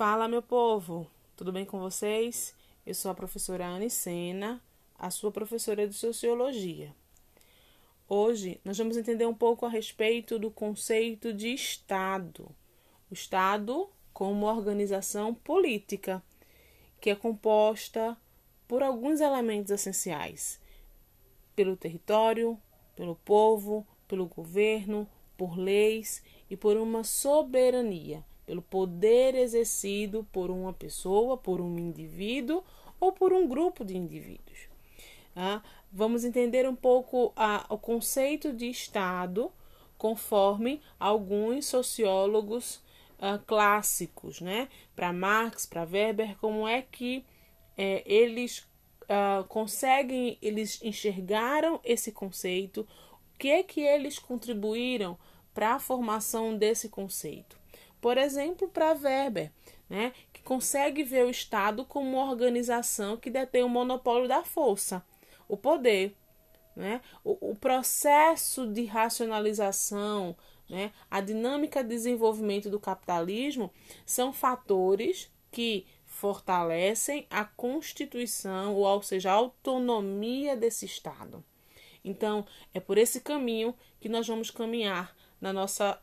Fala, meu povo! Tudo bem com vocês? Eu sou a professora Anne Sena, a sua professora de Sociologia. Hoje nós vamos entender um pouco a respeito do conceito de Estado. O Estado como organização política, que é composta por alguns elementos essenciais: pelo território, pelo povo, pelo governo, por leis e por uma soberania pelo poder exercido por uma pessoa, por um indivíduo ou por um grupo de indivíduos. Ah, vamos entender um pouco a, o conceito de Estado conforme alguns sociólogos ah, clássicos, né? Para Marx, para Weber, como é que é, eles ah, conseguem, eles enxergaram esse conceito, o que é que eles contribuíram para a formação desse conceito. Por exemplo, para Weber, né, que consegue ver o Estado como uma organização que detém o monopólio da força, o poder. Né? O, o processo de racionalização, né, a dinâmica de desenvolvimento do capitalismo são fatores que fortalecem a constituição, ou seja, a autonomia desse Estado. Então, é por esse caminho que nós vamos caminhar na nossa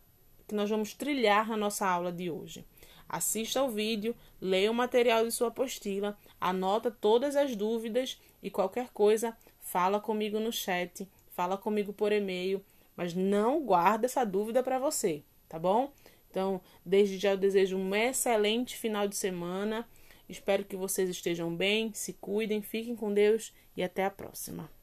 que nós vamos trilhar na nossa aula de hoje. Assista ao vídeo, leia o material de sua apostila, anota todas as dúvidas e qualquer coisa, fala comigo no chat, fala comigo por e-mail, mas não guarda essa dúvida para você, tá bom? Então, desde já eu desejo um excelente final de semana. Espero que vocês estejam bem, se cuidem, fiquem com Deus e até a próxima.